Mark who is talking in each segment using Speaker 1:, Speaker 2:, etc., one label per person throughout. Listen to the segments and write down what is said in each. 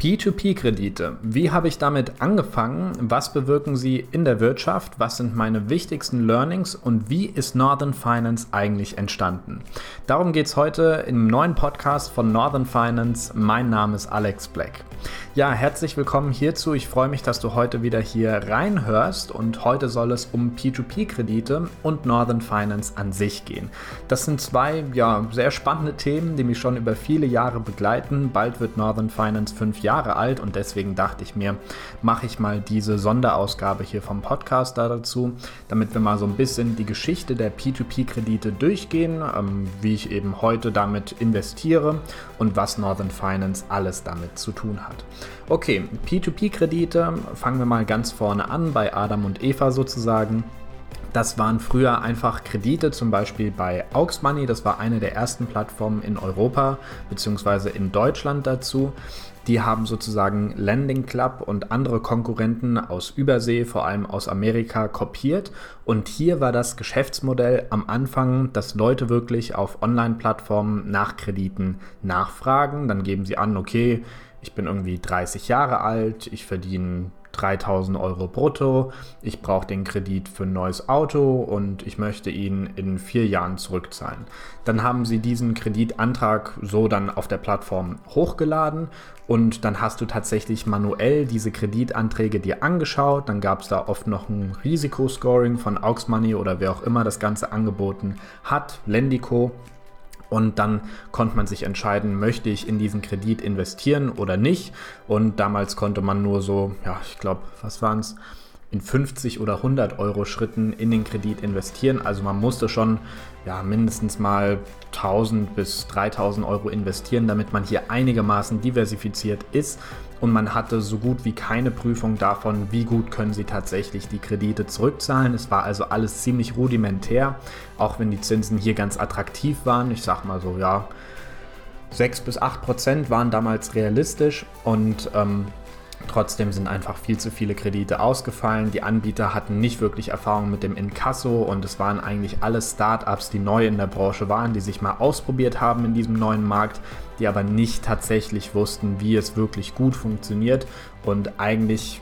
Speaker 1: P2P-Kredite. Wie habe ich damit angefangen? Was bewirken sie in der Wirtschaft? Was sind meine wichtigsten Learnings? Und wie ist Northern Finance eigentlich entstanden? Darum geht es heute im neuen Podcast von Northern Finance. Mein Name ist Alex Black. Ja, herzlich willkommen hierzu. Ich freue mich, dass du heute wieder hier reinhörst und heute soll es um P2P-Kredite und Northern Finance an sich gehen. Das sind zwei ja, sehr spannende Themen, die mich schon über viele Jahre begleiten. Bald wird Northern Finance fünf Jahre alt und deswegen dachte ich mir, mache ich mal diese Sonderausgabe hier vom Podcast dazu, damit wir mal so ein bisschen die Geschichte der P2P-Kredite durchgehen, ähm, wie ich eben heute damit investiere und was Northern Finance alles damit zu tun hat. Okay, P2P-Kredite, fangen wir mal ganz vorne an, bei Adam und Eva sozusagen. Das waren früher einfach Kredite, zum Beispiel bei Aux Money. Das war eine der ersten Plattformen in Europa bzw. in Deutschland dazu. Die haben sozusagen Landing Club und andere Konkurrenten aus Übersee, vor allem aus Amerika, kopiert. Und hier war das Geschäftsmodell am Anfang, dass Leute wirklich auf Online-Plattformen nach Krediten nachfragen. Dann geben sie an, okay, ich bin irgendwie 30 Jahre alt, ich verdiene 3000 Euro brutto, ich brauche den Kredit für ein neues Auto und ich möchte ihn in vier Jahren zurückzahlen. Dann haben sie diesen Kreditantrag so dann auf der Plattform hochgeladen und dann hast du tatsächlich manuell diese Kreditanträge dir angeschaut. Dann gab es da oft noch ein Risikoscoring von Aux Money oder wer auch immer das Ganze angeboten hat, Lendico. Und dann konnte man sich entscheiden, möchte ich in diesen Kredit investieren oder nicht. Und damals konnte man nur so, ja, ich glaube, was waren es? In 50 oder 100 Euro Schritten in den Kredit investieren. Also man musste schon ja, mindestens mal 1000 bis 3000 Euro investieren, damit man hier einigermaßen diversifiziert ist und man hatte so gut wie keine Prüfung davon, wie gut können sie tatsächlich die Kredite zurückzahlen. Es war also alles ziemlich rudimentär, auch wenn die Zinsen hier ganz attraktiv waren. Ich sag mal so, ja, 6 bis 8 Prozent waren damals realistisch und ähm, Trotzdem sind einfach viel zu viele Kredite ausgefallen. Die Anbieter hatten nicht wirklich Erfahrung mit dem Inkasso und es waren eigentlich alle Startups, die neu in der Branche waren, die sich mal ausprobiert haben in diesem neuen Markt, die aber nicht tatsächlich wussten, wie es wirklich gut funktioniert und eigentlich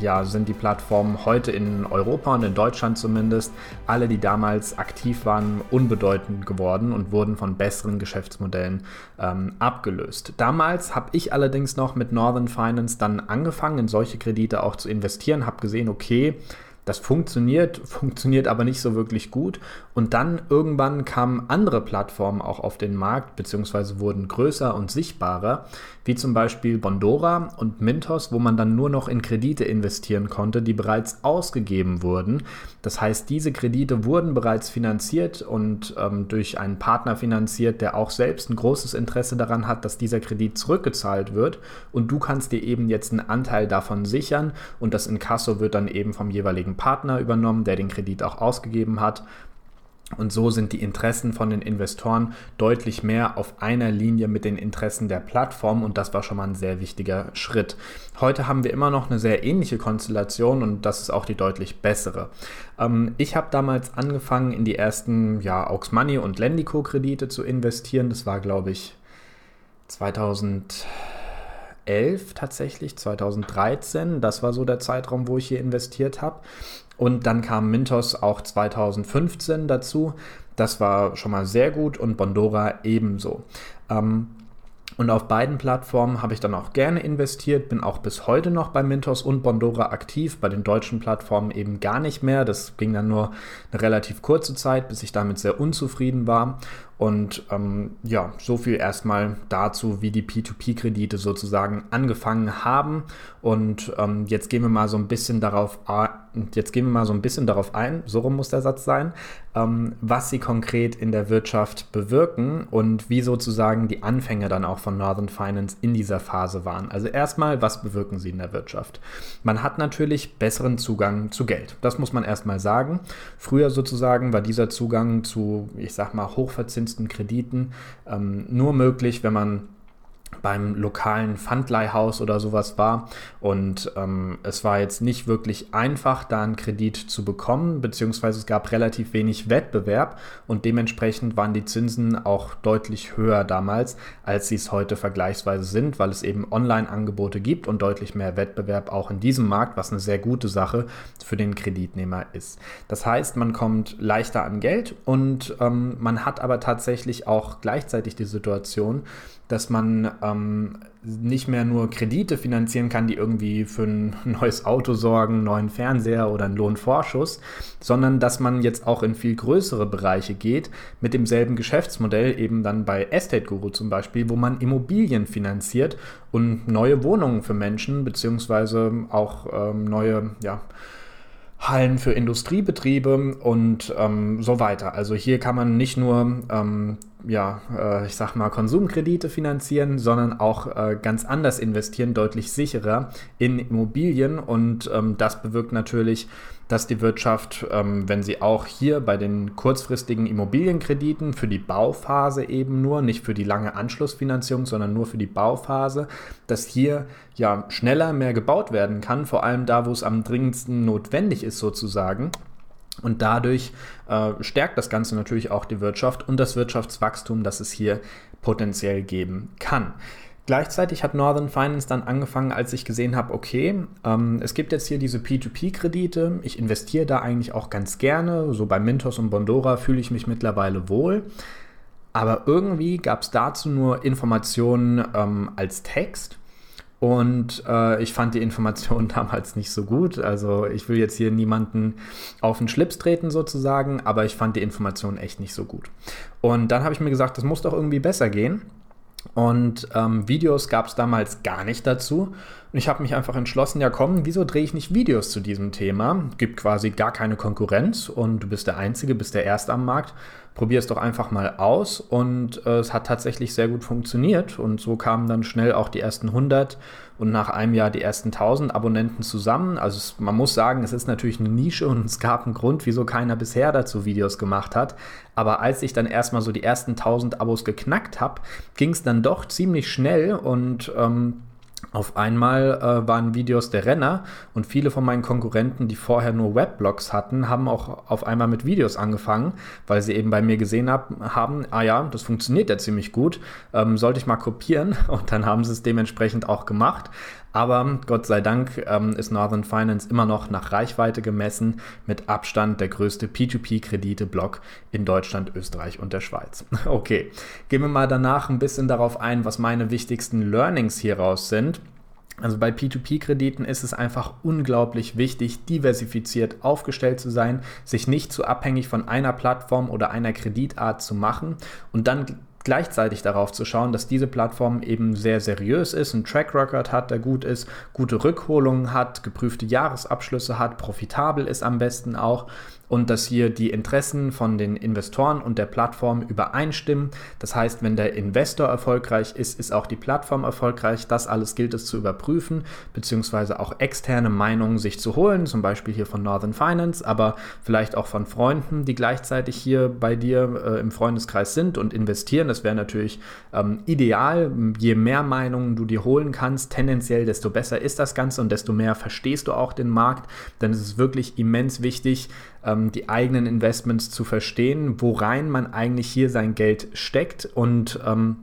Speaker 1: ja, sind die Plattformen heute in Europa und in Deutschland zumindest, alle, die damals aktiv waren, unbedeutend geworden und wurden von besseren Geschäftsmodellen ähm, abgelöst. Damals habe ich allerdings noch mit Northern Finance dann angefangen, in solche Kredite auch zu investieren, habe gesehen, okay, das funktioniert, funktioniert aber nicht so wirklich gut. Und dann irgendwann kamen andere Plattformen auch auf den Markt, beziehungsweise wurden größer und sichtbarer, wie zum Beispiel Bondora und Mintos, wo man dann nur noch in Kredite investieren konnte, die bereits ausgegeben wurden. Das heißt, diese Kredite wurden bereits finanziert und ähm, durch einen Partner finanziert, der auch selbst ein großes Interesse daran hat, dass dieser Kredit zurückgezahlt wird. Und du kannst dir eben jetzt einen Anteil davon sichern und das Inkasso wird dann eben vom jeweiligen Partner übernommen, der den Kredit auch ausgegeben hat. Und so sind die Interessen von den Investoren deutlich mehr auf einer Linie mit den Interessen der Plattform und das war schon mal ein sehr wichtiger Schritt. Heute haben wir immer noch eine sehr ähnliche Konstellation und das ist auch die deutlich bessere. Ähm, ich habe damals angefangen, in die ersten ja, Aux Money und Lendico Kredite zu investieren. Das war, glaube ich, 2000. 2011 tatsächlich, 2013. Das war so der Zeitraum, wo ich hier investiert habe. Und dann kam Mintos auch 2015 dazu. Das war schon mal sehr gut und Bondora ebenso. Ähm, und auf beiden Plattformen habe ich dann auch gerne investiert, bin auch bis heute noch bei Mintos und Bondora aktiv, bei den deutschen Plattformen eben gar nicht mehr. Das ging dann nur eine relativ kurze Zeit, bis ich damit sehr unzufrieden war. Und ähm, ja, so viel erstmal dazu, wie die P2P-Kredite sozusagen angefangen haben. Und ähm, jetzt gehen wir mal so ein bisschen darauf, jetzt gehen wir mal so ein bisschen darauf ein, so rum muss der Satz sein, ähm, was sie konkret in der Wirtschaft bewirken und wie sozusagen die Anfänge dann auch von Northern Finance in dieser Phase waren. Also erstmal, was bewirken sie in der Wirtschaft? Man hat natürlich besseren Zugang zu Geld. Das muss man erstmal sagen. Früher sozusagen war dieser Zugang zu, ich sag mal, hochverzinsten Krediten ähm, nur möglich, wenn man beim lokalen Pfandleihhaus oder sowas war. Und ähm, es war jetzt nicht wirklich einfach, da einen Kredit zu bekommen, beziehungsweise es gab relativ wenig Wettbewerb und dementsprechend waren die Zinsen auch deutlich höher damals, als sie es heute vergleichsweise sind, weil es eben Online-Angebote gibt und deutlich mehr Wettbewerb auch in diesem Markt, was eine sehr gute Sache für den Kreditnehmer ist. Das heißt, man kommt leichter an Geld und ähm, man hat aber tatsächlich auch gleichzeitig die Situation, dass man ähm, nicht mehr nur Kredite finanzieren kann, die irgendwie für ein neues Auto sorgen, einen neuen Fernseher oder einen Lohnvorschuss, sondern dass man jetzt auch in viel größere Bereiche geht, mit demselben Geschäftsmodell, eben dann bei Estate Guru zum Beispiel, wo man Immobilien finanziert und neue Wohnungen für Menschen, beziehungsweise auch ähm, neue, ja, Hallen für Industriebetriebe und ähm, so weiter. Also hier kann man nicht nur ähm, ja, äh, ich sag mal, Konsumkredite finanzieren, sondern auch äh, ganz anders investieren, deutlich sicherer in Immobilien. Und ähm, das bewirkt natürlich, dass die Wirtschaft, ähm, wenn sie auch hier bei den kurzfristigen Immobilienkrediten für die Bauphase eben nur, nicht für die lange Anschlussfinanzierung, sondern nur für die Bauphase, dass hier ja schneller mehr gebaut werden kann, vor allem da, wo es am dringendsten notwendig ist sozusagen. Und dadurch äh, stärkt das Ganze natürlich auch die Wirtschaft und das Wirtschaftswachstum, das es hier potenziell geben kann. Gleichzeitig hat Northern Finance dann angefangen, als ich gesehen habe, okay, ähm, es gibt jetzt hier diese P2P-Kredite, ich investiere da eigentlich auch ganz gerne, so bei Mintos und Bondora fühle ich mich mittlerweile wohl, aber irgendwie gab es dazu nur Informationen ähm, als Text und äh, ich fand die Information damals nicht so gut. Also ich will jetzt hier niemanden auf den Schlips treten sozusagen, aber ich fand die Information echt nicht so gut. Und dann habe ich mir gesagt, das muss doch irgendwie besser gehen. Und ähm, Videos gab es damals gar nicht dazu. Und ich habe mich einfach entschlossen, ja komm, wieso drehe ich nicht Videos zu diesem Thema? Gibt quasi gar keine Konkurrenz und du bist der Einzige, bist der Erste am Markt probier es doch einfach mal aus. Und äh, es hat tatsächlich sehr gut funktioniert. Und so kamen dann schnell auch die ersten 100 und nach einem Jahr die ersten 1000 Abonnenten zusammen. Also es, man muss sagen, es ist natürlich eine Nische und es gab einen Grund, wieso keiner bisher dazu Videos gemacht hat. Aber als ich dann erstmal so die ersten 1000 Abos geknackt habe, ging es dann doch ziemlich schnell und ähm, auf einmal äh, waren Videos der Renner und viele von meinen Konkurrenten, die vorher nur Weblogs hatten, haben auch auf einmal mit Videos angefangen, weil sie eben bei mir gesehen hab, haben, ah ja, das funktioniert ja ziemlich gut, ähm, sollte ich mal kopieren und dann haben sie es dementsprechend auch gemacht. Aber Gott sei Dank ähm, ist Northern Finance immer noch nach Reichweite gemessen mit Abstand der größte P2P-Kredite-Block in Deutschland, Österreich und der Schweiz. Okay, gehen wir mal danach ein bisschen darauf ein, was meine wichtigsten Learnings hieraus sind. Also bei P2P-Krediten ist es einfach unglaublich wichtig, diversifiziert aufgestellt zu sein, sich nicht zu abhängig von einer Plattform oder einer Kreditart zu machen und dann gleichzeitig darauf zu schauen, dass diese Plattform eben sehr seriös ist, einen Track Record hat, der gut ist, gute Rückholungen hat, geprüfte Jahresabschlüsse hat, profitabel ist am besten auch und dass hier die Interessen von den Investoren und der Plattform übereinstimmen. Das heißt, wenn der Investor erfolgreich ist, ist auch die Plattform erfolgreich. Das alles gilt es zu überprüfen, beziehungsweise auch externe Meinungen sich zu holen, zum Beispiel hier von Northern Finance, aber vielleicht auch von Freunden, die gleichzeitig hier bei dir äh, im Freundeskreis sind und investieren. Das wäre natürlich ähm, ideal. Je mehr Meinungen du dir holen kannst, tendenziell, desto besser ist das Ganze und desto mehr verstehst du auch den Markt. Denn es ist wirklich immens wichtig, ähm, die eigenen Investments zu verstehen, worein man eigentlich hier sein Geld steckt und ähm,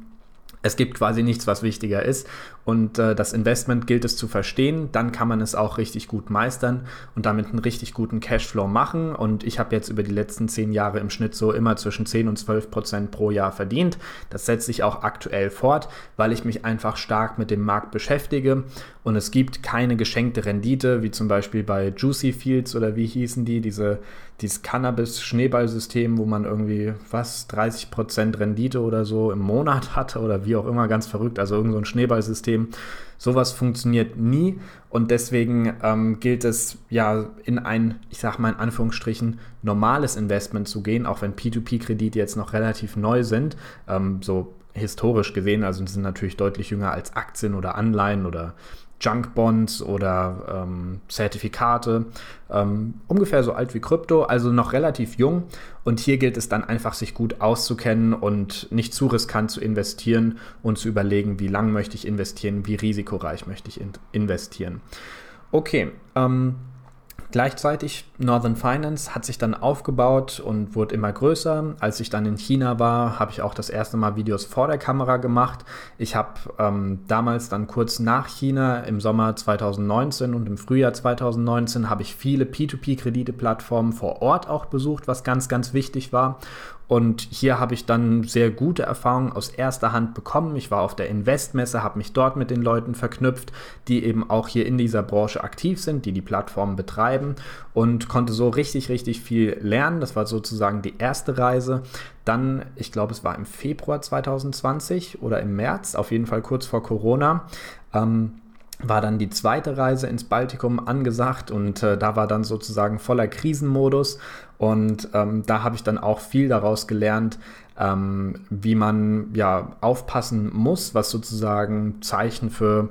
Speaker 1: es gibt quasi nichts, was wichtiger ist. Und äh, das Investment gilt es zu verstehen, dann kann man es auch richtig gut meistern und damit einen richtig guten Cashflow machen. Und ich habe jetzt über die letzten zehn Jahre im Schnitt so immer zwischen 10 und 12 Prozent pro Jahr verdient. Das setzt sich auch aktuell fort, weil ich mich einfach stark mit dem Markt beschäftige. Und es gibt keine geschenkte Rendite, wie zum Beispiel bei Juicy Fields oder wie hießen die, diese, dieses Cannabis-Schneeballsystem, wo man irgendwie was 30 Prozent Rendite oder so im Monat hatte oder wie auch immer, ganz verrückt. Also irgend so ein Schneeballsystem System. Sowas funktioniert nie und deswegen ähm, gilt es ja in ein, ich sag mal in Anführungsstrichen, normales Investment zu gehen, auch wenn P2P-Kredite jetzt noch relativ neu sind, ähm, so historisch gesehen, also sind natürlich deutlich jünger als Aktien oder Anleihen oder Junk Bonds oder ähm, Zertifikate. Ähm, ungefähr so alt wie Krypto, also noch relativ jung. Und hier gilt es dann einfach, sich gut auszukennen und nicht zu riskant zu investieren und zu überlegen, wie lang möchte ich investieren, wie risikoreich möchte ich in investieren. Okay, ähm, Gleichzeitig Northern Finance hat sich dann aufgebaut und wurde immer größer. Als ich dann in China war, habe ich auch das erste Mal Videos vor der Kamera gemacht. Ich habe ähm, damals dann kurz nach China im Sommer 2019 und im Frühjahr 2019 habe ich viele P2P-Kredite-Plattformen vor Ort auch besucht, was ganz, ganz wichtig war. Und hier habe ich dann sehr gute Erfahrungen aus erster Hand bekommen. Ich war auf der Investmesse, habe mich dort mit den Leuten verknüpft, die eben auch hier in dieser Branche aktiv sind, die die Plattform betreiben und konnte so richtig, richtig viel lernen. Das war sozusagen die erste Reise. Dann, ich glaube, es war im Februar 2020 oder im März, auf jeden Fall kurz vor Corona. Ähm, war dann die zweite Reise ins Baltikum angesagt und äh, da war dann sozusagen voller Krisenmodus und ähm, da habe ich dann auch viel daraus gelernt, ähm, wie man ja aufpassen muss, was sozusagen Zeichen für,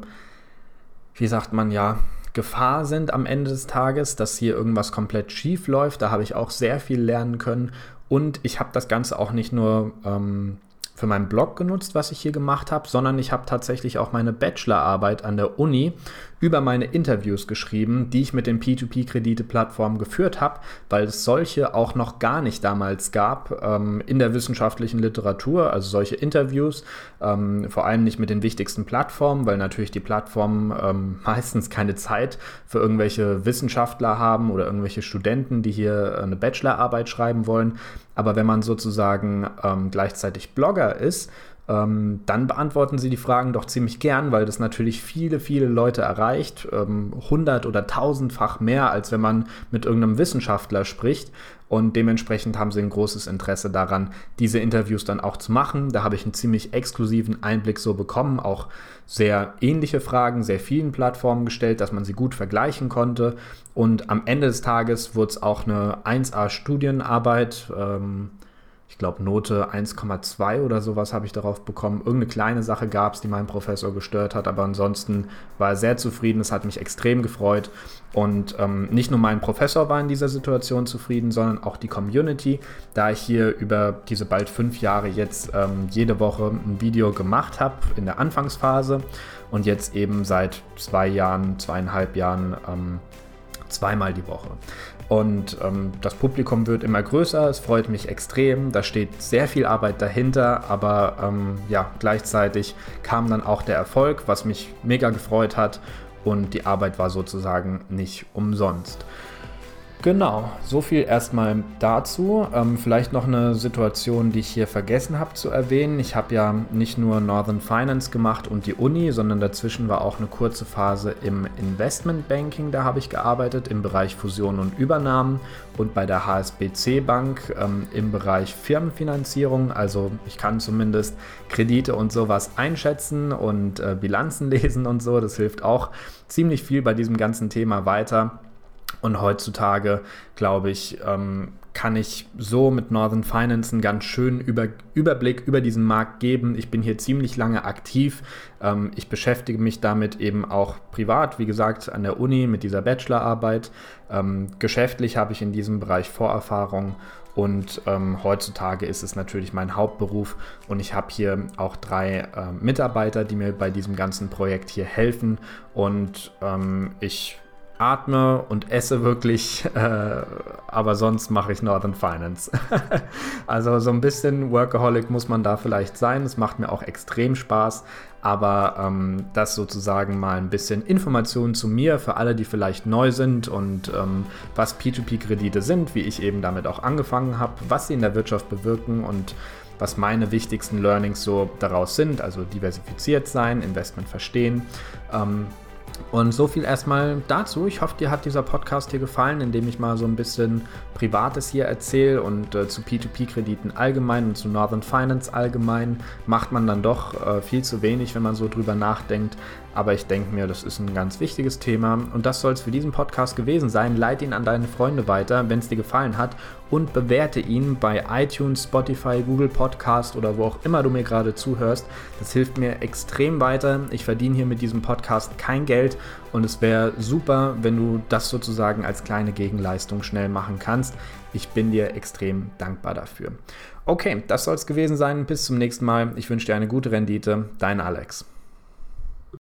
Speaker 1: wie sagt man ja, Gefahr sind am Ende des Tages, dass hier irgendwas komplett schief läuft. Da habe ich auch sehr viel lernen können und ich habe das Ganze auch nicht nur ähm, für meinen Blog genutzt, was ich hier gemacht habe, sondern ich habe tatsächlich auch meine Bachelorarbeit an der Uni über meine Interviews geschrieben, die ich mit den P2P-Kredite-Plattformen geführt habe, weil es solche auch noch gar nicht damals gab ähm, in der wissenschaftlichen Literatur, also solche Interviews, ähm, vor allem nicht mit den wichtigsten Plattformen, weil natürlich die Plattformen ähm, meistens keine Zeit für irgendwelche Wissenschaftler haben oder irgendwelche Studenten, die hier eine Bachelorarbeit schreiben wollen. Aber wenn man sozusagen ähm, gleichzeitig Blogger ist, ähm, dann beantworten Sie die Fragen doch ziemlich gern, weil das natürlich viele, viele Leute erreicht. Ähm, hundert- oder tausendfach mehr, als wenn man mit irgendeinem Wissenschaftler spricht. Und dementsprechend haben sie ein großes Interesse daran, diese Interviews dann auch zu machen. Da habe ich einen ziemlich exklusiven Einblick so bekommen, auch sehr ähnliche Fragen, sehr vielen Plattformen gestellt, dass man sie gut vergleichen konnte. Und am Ende des Tages wurde es auch eine 1A-Studienarbeit. Ähm, ich glaube, Note 1,2 oder sowas habe ich darauf bekommen. Irgendeine kleine Sache gab es, die meinen Professor gestört hat, aber ansonsten war er sehr zufrieden. Es hat mich extrem gefreut. Und ähm, nicht nur mein Professor war in dieser Situation zufrieden, sondern auch die Community, da ich hier über diese bald fünf Jahre jetzt ähm, jede Woche ein Video gemacht habe in der Anfangsphase und jetzt eben seit zwei Jahren, zweieinhalb Jahren ähm, zweimal die Woche. Und ähm, das Publikum wird immer größer, es freut mich extrem, da steht sehr viel Arbeit dahinter, aber ähm, ja, gleichzeitig kam dann auch der Erfolg, was mich mega gefreut hat. Und die Arbeit war sozusagen nicht umsonst. Genau, so viel erstmal dazu. Ähm, vielleicht noch eine Situation, die ich hier vergessen habe zu erwähnen. Ich habe ja nicht nur Northern Finance gemacht und die Uni, sondern dazwischen war auch eine kurze Phase im Investment Banking. Da habe ich gearbeitet im Bereich Fusion und Übernahmen und bei der HSBC Bank ähm, im Bereich Firmenfinanzierung. Also ich kann zumindest Kredite und sowas einschätzen und äh, Bilanzen lesen und so. Das hilft auch ziemlich viel bei diesem ganzen Thema weiter. Und heutzutage, glaube ich, ähm, kann ich so mit Northern Finance einen ganz schönen Über Überblick über diesen Markt geben. Ich bin hier ziemlich lange aktiv. Ähm, ich beschäftige mich damit eben auch privat, wie gesagt, an der Uni mit dieser Bachelorarbeit. Ähm, geschäftlich habe ich in diesem Bereich Vorerfahrung und ähm, heutzutage ist es natürlich mein Hauptberuf und ich habe hier auch drei äh, Mitarbeiter, die mir bei diesem ganzen Projekt hier helfen und ähm, ich atme und esse wirklich, äh, aber sonst mache ich Northern Finance. also so ein bisschen Workaholic muss man da vielleicht sein. Es macht mir auch extrem Spaß, aber ähm, das sozusagen mal ein bisschen Informationen zu mir für alle, die vielleicht neu sind und ähm, was P2P-Kredite sind, wie ich eben damit auch angefangen habe, was sie in der Wirtschaft bewirken und was meine wichtigsten Learnings so daraus sind, also diversifiziert sein, Investment verstehen. Ähm, und so viel erstmal dazu. Ich hoffe, dir hat dieser Podcast hier gefallen, indem ich mal so ein bisschen Privates hier erzähle und äh, zu P2P-Krediten allgemein und zu Northern Finance allgemein macht man dann doch äh, viel zu wenig, wenn man so drüber nachdenkt. Aber ich denke mir, das ist ein ganz wichtiges Thema und das soll es für diesen Podcast gewesen sein. Leite ihn an deine Freunde weiter, wenn es dir gefallen hat und bewerte ihn bei iTunes, Spotify, Google Podcast oder wo auch immer du mir gerade zuhörst. Das hilft mir extrem weiter. Ich verdiene hier mit diesem Podcast kein Geld und es wäre super, wenn du das sozusagen als kleine Gegenleistung schnell machen kannst. Ich bin dir extrem dankbar dafür. Okay, das soll es gewesen sein. Bis zum nächsten Mal. Ich wünsche dir eine gute Rendite. Dein Alex.